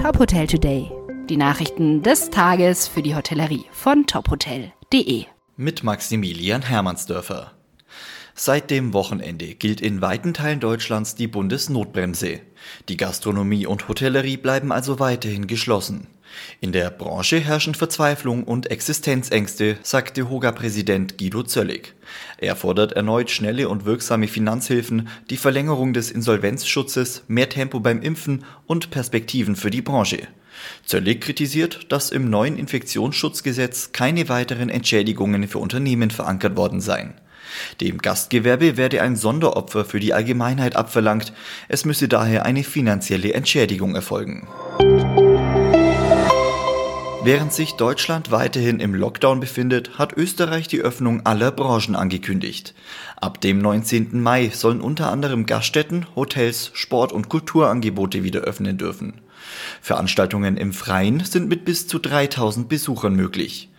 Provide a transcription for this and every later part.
Top Hotel Today. Die Nachrichten des Tages für die Hotellerie von tophotel.de. Mit Maximilian Hermannsdörfer. Seit dem Wochenende gilt in weiten Teilen Deutschlands die Bundesnotbremse. Die Gastronomie und Hotellerie bleiben also weiterhin geschlossen. In der Branche herrschen Verzweiflung und Existenzängste, sagte Hoga-Präsident Guido Zöllig. Er fordert erneut schnelle und wirksame Finanzhilfen, die Verlängerung des Insolvenzschutzes, mehr Tempo beim Impfen und Perspektiven für die Branche. Zöllig kritisiert, dass im neuen Infektionsschutzgesetz keine weiteren Entschädigungen für Unternehmen verankert worden seien. Dem Gastgewerbe werde ein Sonderopfer für die Allgemeinheit abverlangt, es müsse daher eine finanzielle Entschädigung erfolgen. Während sich Deutschland weiterhin im Lockdown befindet, hat Österreich die Öffnung aller Branchen angekündigt. Ab dem 19. Mai sollen unter anderem Gaststätten, Hotels, Sport- und Kulturangebote wieder öffnen dürfen. Veranstaltungen im Freien sind mit bis zu 3000 Besuchern möglich.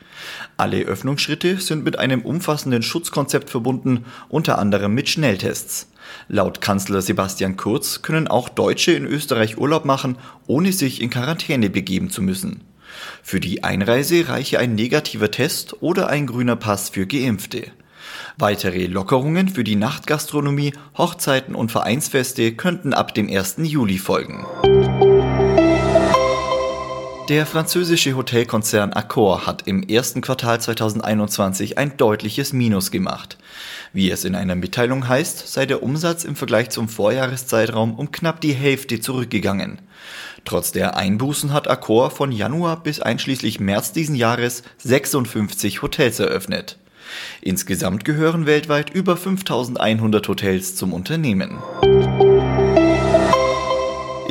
Alle Öffnungsschritte sind mit einem umfassenden Schutzkonzept verbunden, unter anderem mit Schnelltests. Laut Kanzler Sebastian Kurz können auch Deutsche in Österreich Urlaub machen, ohne sich in Quarantäne begeben zu müssen. Für die Einreise reiche ein negativer Test oder ein grüner Pass für Geimpfte. Weitere Lockerungen für die Nachtgastronomie, Hochzeiten und Vereinsfeste könnten ab dem 1. Juli folgen. Der französische Hotelkonzern Accor hat im ersten Quartal 2021 ein deutliches Minus gemacht. Wie es in einer Mitteilung heißt, sei der Umsatz im Vergleich zum Vorjahreszeitraum um knapp die Hälfte zurückgegangen. Trotz der Einbußen hat Accor von Januar bis einschließlich März diesen Jahres 56 Hotels eröffnet. Insgesamt gehören weltweit über 5100 Hotels zum Unternehmen.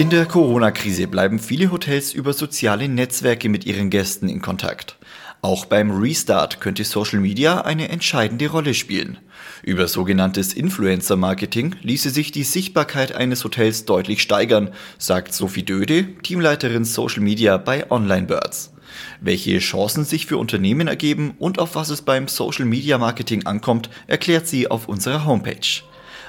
In der Corona-Krise bleiben viele Hotels über soziale Netzwerke mit ihren Gästen in Kontakt. Auch beim Restart könnte Social Media eine entscheidende Rolle spielen. Über sogenanntes Influencer-Marketing ließe sich die Sichtbarkeit eines Hotels deutlich steigern, sagt Sophie Döde, Teamleiterin Social Media bei Online Birds. Welche Chancen sich für Unternehmen ergeben und auf was es beim Social Media Marketing ankommt, erklärt sie auf unserer Homepage.